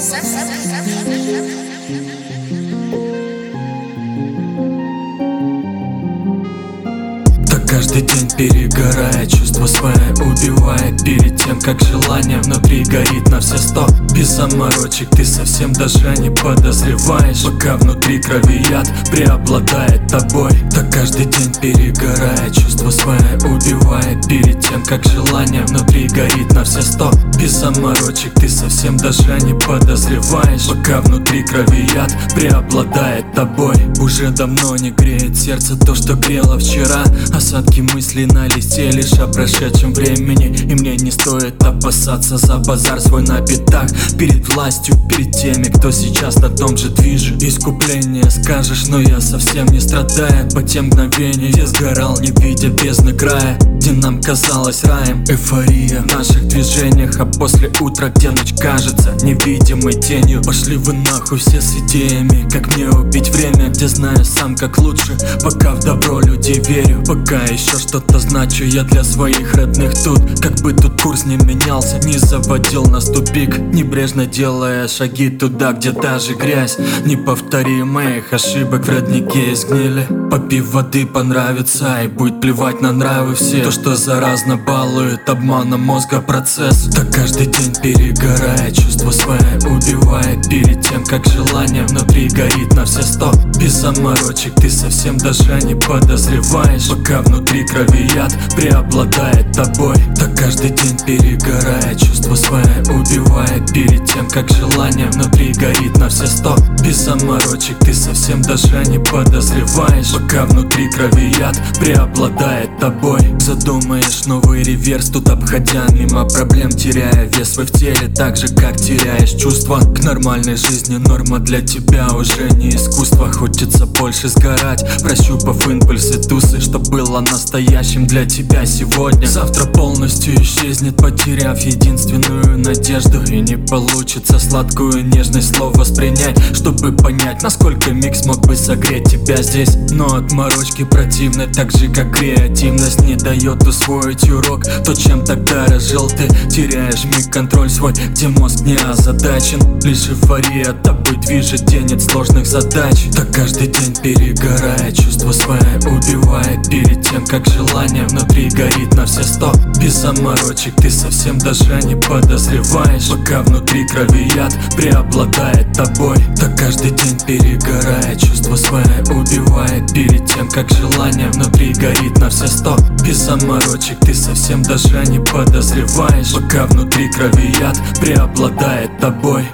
Sub, sub, sub, sub, sub, sub, sub, каждый день перегорая, чувство свое убивая Перед тем, как желание внутри горит на все сто. Без заморочек ты совсем даже не подозреваешь Пока внутри крови яд преобладает тобой. Так каждый день перегорая, чувство свое убивая Перед тем, как желание внутри горит на все сто. Без заморочек ты совсем даже не подозреваешь Пока внутри крови яд преобладает тобой. Уже давно не греет сердце то, что грело вчера Осадки мыслей на лишь о прошедшем времени. И мне не стоит опасаться за базар свой на пятах Перед властью, перед теми, кто сейчас на том же движе. Искупление скажешь, но я совсем не страдаю. По тем мгновениям я сгорал, не видя бездны края. Где нам казалось раем? Эйфория в наших движениях А после утра, где ночь кажется невидимой тенью. Пошли вы нахуй все с идеями Как мне убить время, где знаю сам как лучше. Пока в добро людей верю Пока еще что-то значу я для своих родных тут. Как бы тут курс не менялся, не заводил нас тупик. Небрежно делая шаги туда, где даже грязь. Не повтори моих ошибок, в роднике изгнили. Попив воды понравится и будет плевать на нравы все. То, что заразно балует обманом мозга процесс. Так каждый день перегорая, чувство свое убивая Перед тем, как желание внутри горит на все сто Без заморочек ты совсем даже не подозреваешь. Пока внутри крови яд преобладает тобой Так каждый день перегорая, чувство свое убивая Перед тем, как желание внутри горит на все сто заморочек ты совсем даже не подозреваешь. Пока внутри крови яд преобладает тобой. Задумаешь новый реверс, тут обходя мимо проблем Теряя вес. Свой в теле, так же как теряешь чувства К нормальной жизни. Норма для тебя уже не искусство. Хочется больше сгорать, прощупав импульсы тусы Что было настоящим для тебя сегодня. Завтра полностью исчезнет, потеряв единственную надежду. И не получится сладкую нежность слов воспринять Чтобы понять, насколько микс мог бы согреть тебя здесь. Но отморочки противны, так же как креативность Не дает усвоить урок, то чем тогда разжил ты Теряешь миг контроль свой, где мозг не озадачен. Лишь эйфория тобой движет, тенет сложных задач. Так каждый день перегорая, чувство свое убивает Перед тем, как желание внутри горит на все сто Без заморочек ты совсем даже не подозреваешь. Пока внутри крови яд преобладает тобой Так каждый день перегорая, чувство свое убивает Перед тем, как желание внутри горит на все сто. Без заморочек ты совсем даже не подозреваешь. Пока внутри крови яд преобладает тобой